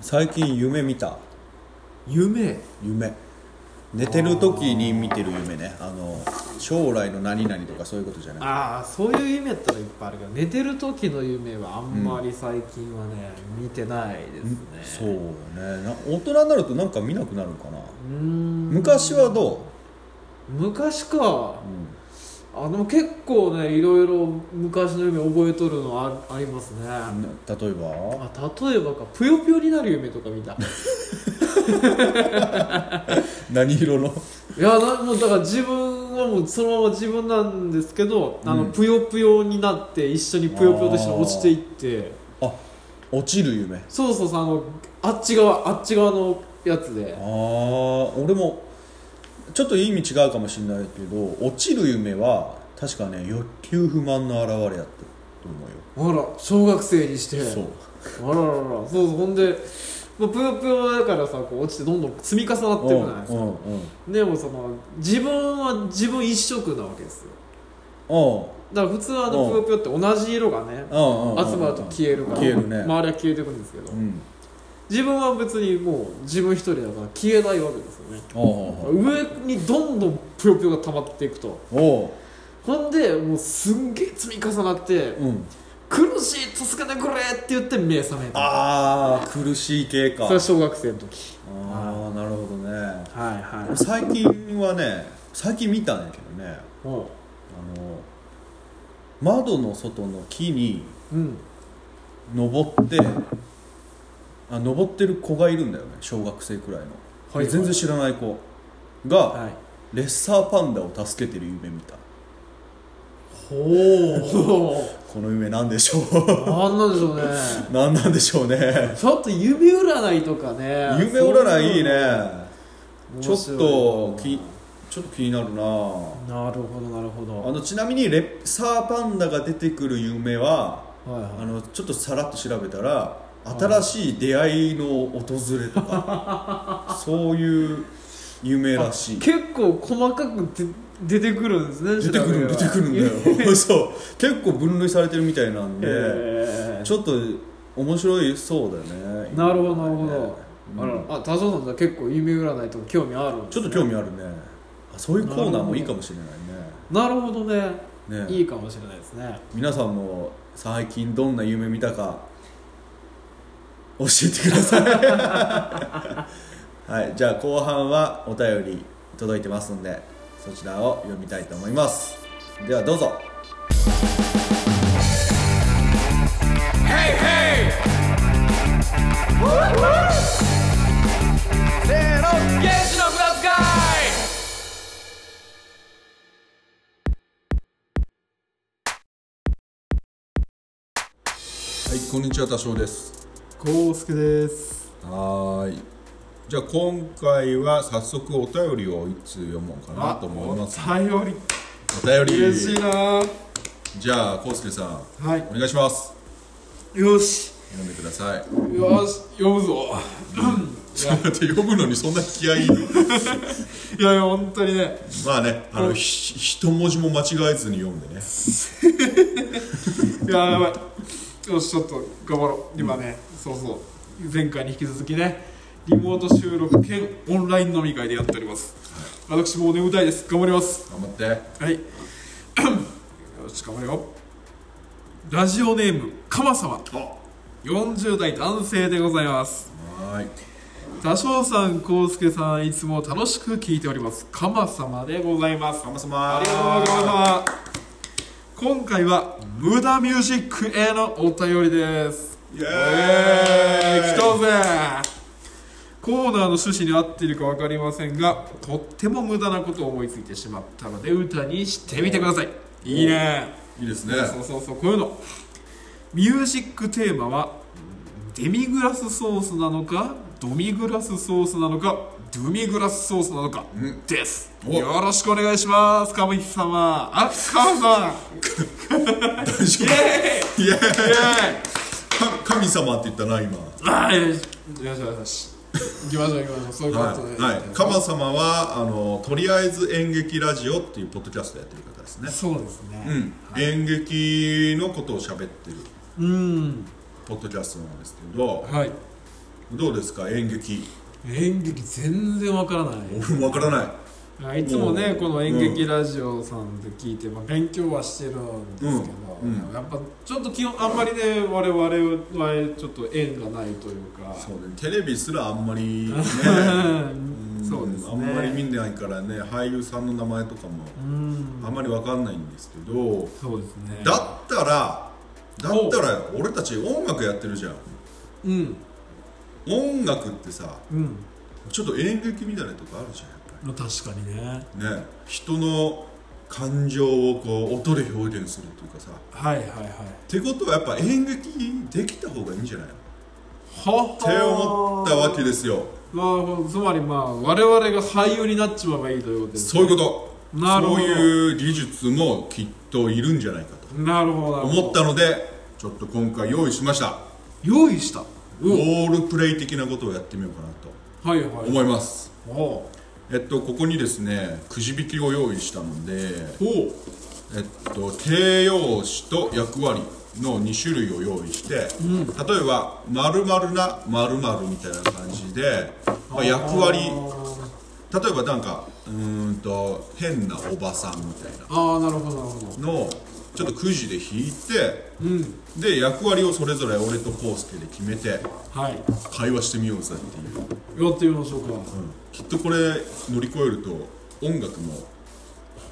最近夢見た。夢？夢。寝てる時に見てる夢ね。あの将来の何々とかそういうことじゃない。ああそういう夢やったらいっぱいあるけど寝てる時の夢はあんまり最近はね、見てないですそうね。ねな大人になるとなんか見なくなるのかな。うーん。昔はど昔か。う、あでも結構ねいろいろ昔の夢覚えとるのあありますね。例えば？例えばか。ぷよぷよになる夢とか見た。何色の？いやなもうだから自分はもうそのまま自分なんですけど、あのうん。ぷよぷよになって一緒にぷよぷよと一緒に落ちていって。あ。落ちる夢。あそうそうそうあのあっち側あっち側のやつで。あー俺もちょっと意味違うかもしれないけど落ちる夢は確かね欲求不満の表れやったと思うよ。あら小学生にして。そう。あららら。そうそう。ほんでまあぷよぷよだからさこう落ちてどんどん積み重なっていくじゃないですか、うんうんうん。でもその自分は自分一色なわけですよ。うん。だから普通はあのうん。ぷよぷよって同じ色がね集まると消えるから消えるね。周りは消えていくんですけど、うん自分は別にもう自分一人だから消えないわけですよね。上にどんどんぷよぷよが溜まっていくと。ほんでもうすんげえ積み重なってうん。苦しい助けてくれって言って目覚めた。ああ苦しい系か。それは小学生の時。ああなるほどね。はいはい。最近はね最近見たんやけどね。あの窓の外の木にうん。登ってあ登ってる子がいるんだよね小学生くらいの、はい全然知らない子が、はい。レッサーパンダを助けてる夢見た。ほ この夢なんでしょう。うなんなんでしょうね。何なんでしょうね。ちょっと夢占いとかね。夢占いいいね。ちょっときちょっと気になるな。なるほどなるほど。あのちなみにレッサーパンダが出てくる夢ははいはい。あのちょっとさらっと調べたら新しい出会いの訪れとか そういう夢らしい結構細かくで出てくるんですね出てくる出てくるんだよ。そう。結構分類されてるみたいなんでへちょっと面白いそうだよね。ーなるほどなるほど、うん。あらあ田島さん結構夢占いとか興味あるんです、ちょっと興味あるね。あそういうコーナーもいいかもしれないなるほどねね。ね。いいかもしれないですね。皆さんも最近どんな夢見たか教えてください。はいじゃあ後半はお便り届いてますんでそちらを読みたいと思います。ではどうぞ。はいこんにちは多少です康介です。はーい。じゃあ今回は早速お便りをいつ読もうかなと思います。お便り。お便り。嬉しいな。じゃあ康介さん。はい。お願いします。よし。読んでください。よし読むぞ。ちょっと待って読むのにそんな気合いいる？いやいや本当にね。まあねあのひ一文字も間違えずに読んでね。い ややばいよしちょっと頑張ろう。今ね、そうそう。前回に引き続きねリモート収録兼オンライン飲み会でやっております。私もう眠たいです。頑張ります。頑張って。はい。よし頑張るよ。ラジオネームかま様あ40代男性でございます。はーい。多少さん康介さんいつも楽しく聞いております。かま様でございます。かまさまありがとうございます今回は無駄ミュージックへのお便りです。イエーイ。えー、来たぜ。コーナーの趣旨に合っているか分かりませんがとっても無駄なことを思いついてしまったので歌にしてみてください。いいねいいですね。そうそうそう。こういうの。ミュージックテーマはデミグラスソースなのかドミグラスソースなのかドゥミグラスソースなのかうん。です。お。よろしくお願いします。神様。あ神様大丈イエーイ。イエーイ。か神様って言ったな今。あーよしよしよし行きましょう行きましょう。そういうことで、はい、はい、カマ様はあのとりあえず演劇ラジオっていうポッドキャストやってる方ですね。そうですね。うん、演劇のことを喋ってるうん。ポッドキャストなんですけどはいどうですか演劇？演劇全然わからない。俺 もわからない。あいつもねうん。この演劇ラジオさんで聞いて、まあ、勉強はしてるんですけど、うん。うん。やっぱちょっと基本あんまりね我々はちょっと縁がないというか。そうねテレビすらあんまりね。う んそうですね。あんまり見ないからね俳優さんの名前とかもうん。あんまりわかんないんですけどそうですね。だったらだったらよ俺たち音楽やってるじゃん。うん音楽ってさうん。ちょっと演劇みたいなとこあるじゃんやっまあ確かにね。ぱりね。人の感情をこう音で表現するというかさ。はいはいはい。ってことはやっぱ演劇できた方がいいんじゃないの？はって思ったわけですよ。まあつまりまあ我々が俳優になっちまえばいいということですそういうこと。なるほど。そういう技術もきっといるんじゃないかと。なるほど。思ったのでちょっと今回用意しました。用意したロールプレイ的なことをやってみようかなとはいはい。思います。えっとここにですねくじ引きを用意したのでえっと形容詞と役割の2種類を用意して、例えば「まるなまるみたいな感じで、まあ、役割。例えばなんかうーんと変なおばさんみたいな。ああなるほどなるほど。のをちょっとくじで引いてうん。で役割をそれぞれ俺とコウスケで決めてはい。会話してみようぜっていう、やってみましょうか。きっとこれ乗り越えると音楽も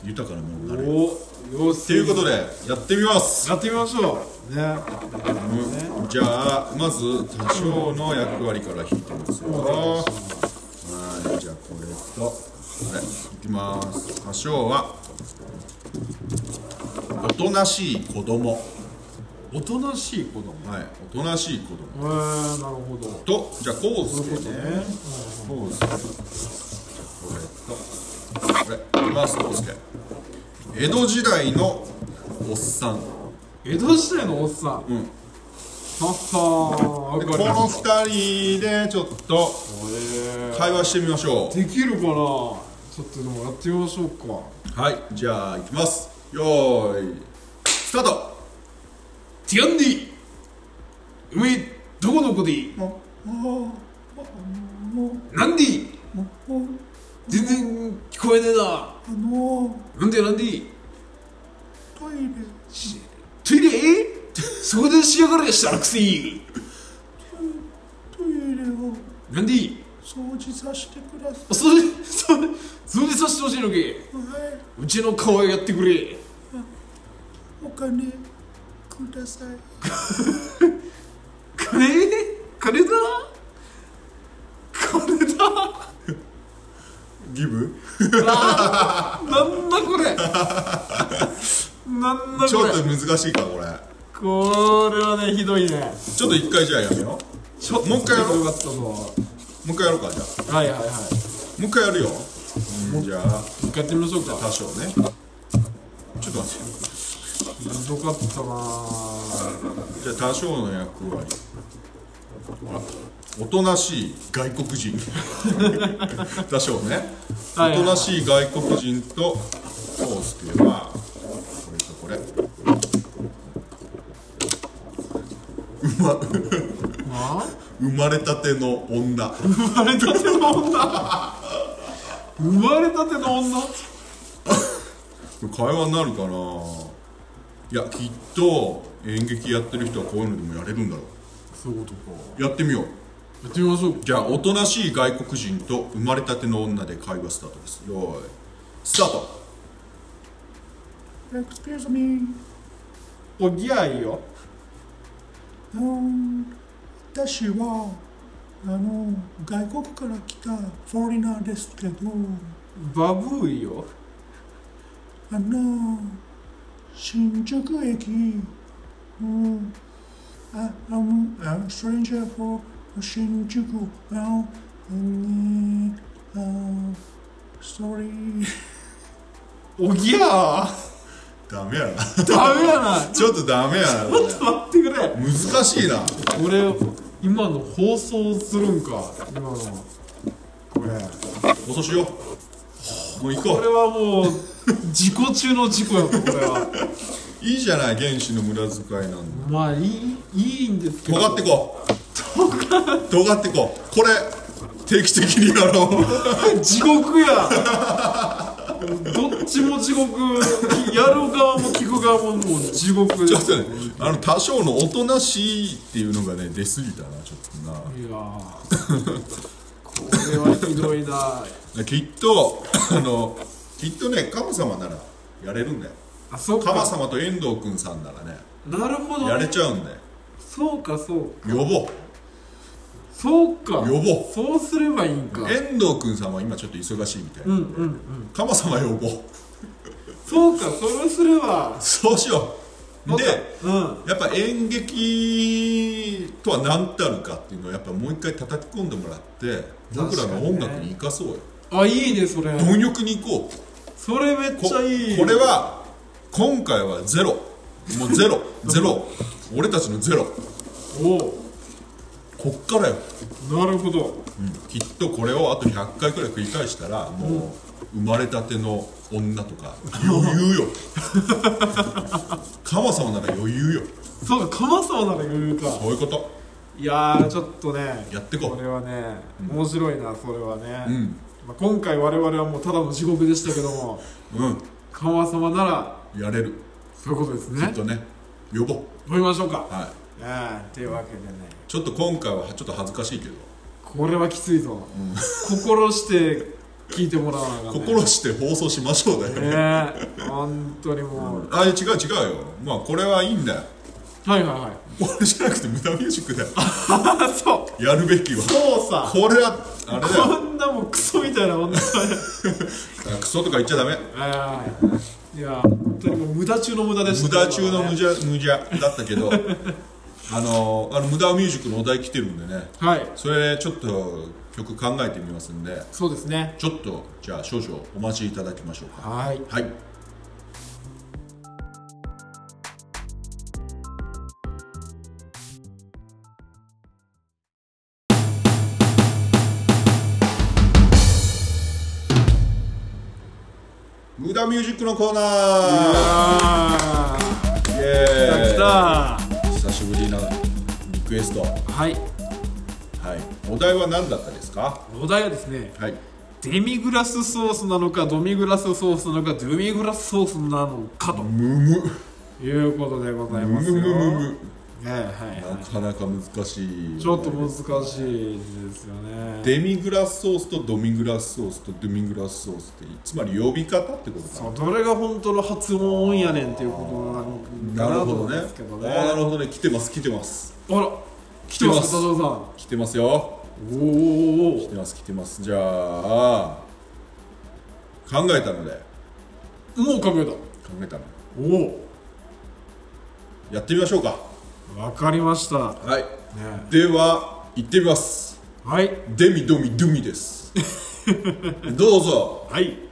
豊かなものになる。およし。ということでやってみます。やってみましょう。ね。うん。じゃあまず多少の役割から引いてますよ。はいじゃあこれとこれいきます。多少はおとなしい子供。おとなしい子供。はいおとなしい子え供ー、なるほど。とじゃあコウスケね。コウスケこれとこれいきますコウスケ江戸時代のおっさん江戸時代のおっさんうんははわでこのかりまし二人でちょっとた会話してみましょうできるかなちょっとでもやってみましょうかはい、じゃあ行きます。よーい、スタート。ティアンディ。おめえどこの子でいい？なんでいい全然聞こえねえな。あのなんでなんでいいトイレ、しトイレ？そこでしやがれしたらくせいトイレを。なんでいい掃除させてくださあそれそれそれでさせてほしいのけい。はうちの顔やってくれ。い、お金ください。金？金だ？金だ？ギブ？なんだこれ？なんだこれ？ちょっと難しいか、これ。これはねひどいね。ちょっと一回じゃあやめよちょもう一回やろう。もう一回やろうか、じゃあ。はいはいはいもう一回やるよ。うん、じゃあ、一回やってみましょうか多少ね。ちょっと待ってよ。ひどかったなじゃあ多少の役割。ほらおとなしい外国人 多少ねおとなしい外国人とコウスケはこれとこれうまあ生まれたての女。生まれたての女？生まれたての女？会話になるかな？いやきっと演劇やってる人はこういうのでもやれるんだろそういうことか。うやってみよう。やってみましょう。じゃあおとなしい外国人と生まれたての女で会話スタートです。よーい。スタート。Excuse me おぎゃいいよ。うん私はあの外国から来たフォリナーですけどバブーよ。あの新宿駅うんあ I'm a stranger for 新宿あうんあ sorry おぎゃー。ダメやな。ダメやな。ちょっとダメやなこれ。待ってくれ。難しいな。これ今の放送するんか。今の。これ放送しようもう行ここれはもう 事故中の事故やとこれは。ういいじゃない原始の無駄遣いなんだまあいいいいんですけど。尖ってこ尖ってこう。これ定期的にやろう。地獄やどっちも地獄やる側も聞く側ももう地獄。ちょっとねあの多少のおとなしいっていうのがね出過ぎたなちょっとな。いやーこれはひどいな。きっとあのきっとねカマ様ならやれるんだよ。あそうカマか様と遠藤君さんならねなるほど、ね、やれちゃうんだよ。そうかそうか。呼ぼうそうか。呼ぼう。そうすればいいんか。遠藤君さんは今ちょっと忙しいみたいな、うんうんうん。様呼ぼう。そうかそれすれば。そうしよう。でうん。やっぱ演劇とは何たるかっていうのをやっぱもう一回叩き込んでもらって僕らの音楽に生かそうよ。あいいねそれ。貪欲に行こう。それめっこちゃいいこれは今回はゼロ。もうゼロ。ゼロ。俺たちのゼロ。おおこっからよ、なるほど。うん。きっとこれをあと100回くらい繰り返したらもう生まれたての女とか余裕よ。カマ様なら余裕よ。そうか鎌沢なら余裕か。そういうこと。いやーちょっとね。やってこう。これはね面白いなそれはね、うん。まあ、今回我々はもうただの地獄でしたけどもうん。鎌様ならやれる。そういうことですね。きっとね。呼ぼう。呼びましょうか。はいああというわけでね。ちょっと今回はちょっと恥ずかしいけど。これはきついぞ、心して聞いてもらわなあかんね。心して放送しましょうだよ、ねえ本当にもう、あ違う違うよ。まあこれはいいんだよ。はいはいはい。これじゃなくて無駄ミュージックだよ。あ そう。やるべきは。そうさ。これはあれだよ。こんなもんクソみたいな女 クソとか言っちゃダメ。はいい。や本当にもう無駄中の無駄でした無駄中の無駄無駄だったけどあのあの無駄ミュージックのお題来てるんでね。はい。それちょっと曲考えてみますんで。そうですね。ちょっとじゃあ少々お待ちいただきましょうか。はい。はい。無駄ミュージックのコーナー。あイエー。来たーイ。久しぶりなリクエスト。ははい。いお題は何だったですか？お題はですねはい。デミグラスソースなのかドミグラスソースなのかドミグラスソースなのかと。むむ。いうことでございむますよ。むむむはいはい。はなかなか難しい。いちょっと難しいですよね。デミグラスソースとドミグラスソースとドミグラスソースってつまり呼び方ってことかそうどれが本当の発音やねんっていうことななのかなと思うんるほどね。ですけどね。なるほどね。来てます来てます。あら来てます。来てますよ。おー。お来てます来てます。じゃあ考えたので。おもう考えた。考えたの。おやってみましょうか。おわかりました、ね、はい。では行ってみます。はい。デミドミドミです。どうぞ。はい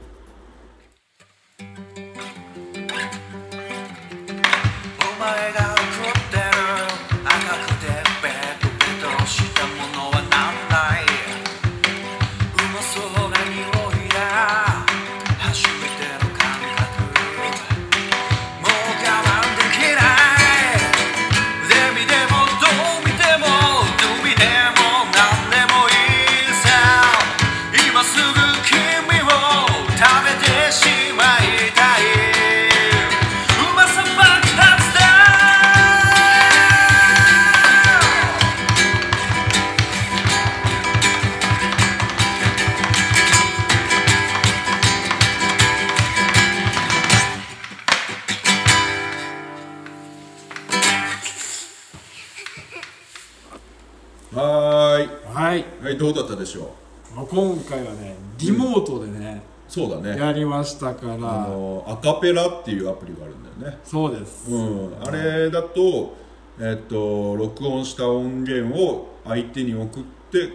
はーい。はい。はいどうだったでしょう？まあ今回はねリモートでね、そうだね。やりましたから。あのアカペラっていうアプリがあるんだよね。そうです、うん、あれだと、えっと、録音した音源を相手に送って、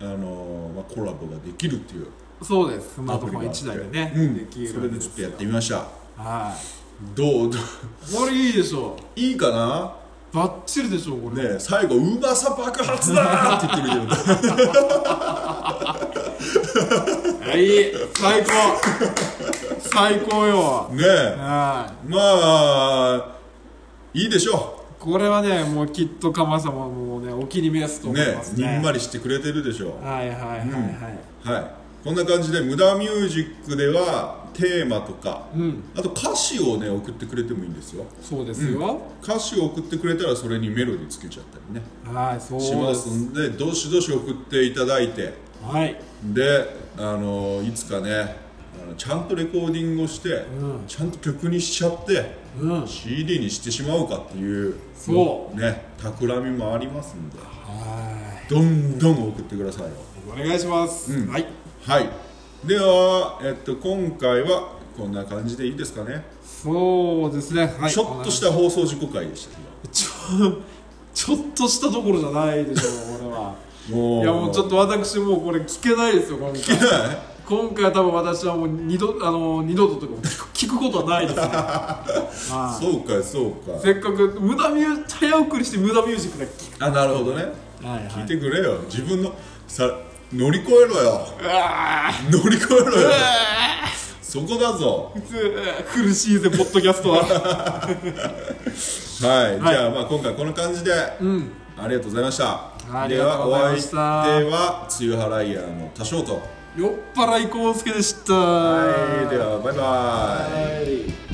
あのまあ、コラボができるっていうそうです。スマアートフォンプリがあって。1台でね、うん。できるそれでちょっとやってみました。はどう？どう？いこれいいでしょいいかな？バッチリでしょこれ、ねえ最後「うまさ爆発だ!」って言ってるけどはい。最高。最高よ。ねえ。はまあいいでしょいこれはねもうきっと鎌様もねお気に召すと思いねますね。にんまりしてくれてるでしょはいはいはいはい、はい。こんな感じで無駄ミュージックではテーマとか、うん。あと歌詞をね送ってくれてもいいんですよ。そうですよ、歌詞を送ってくれたらそれにメロディーつけちゃったりね。はいそうしまですすんでどしどし送っていただいて。はい。であのいつかねちゃんとレコーディングをして、うん。ちゃんと曲にしちゃって、うん。CD にしてしまおうかっていうそう。ね企みもありますんで。はどんどん送ってくださいよ。いお願いします、うん。はい。はいでは、えっと、今回はこんな感じでいいですかね、そうですね、はい、ちょっとした放送事故回でしたけ ちょちょっとしたところじゃないでしょうこれは。どもう。いやもうちょっと私もうこれ聞けないですよ今回。聞けない？今回は多分私はもう二度あの二度ととか聞くことはないですね はい。そうかそうか。せっかく無駄ミュー早送りして無駄ミュージックだけ聞あなるほどね。くはい。聞いてくれよ。自分のさ乗り越えろよ。乗り越えろよ。そこだぞ。苦しいぜポッドキャストは。はい、じゃあまあ今回こんな感じで、うん。ありがとうございました。ではお相手したは梅雨払い屋の多少と。酔っ払い康介でした。はい。ではバイバイ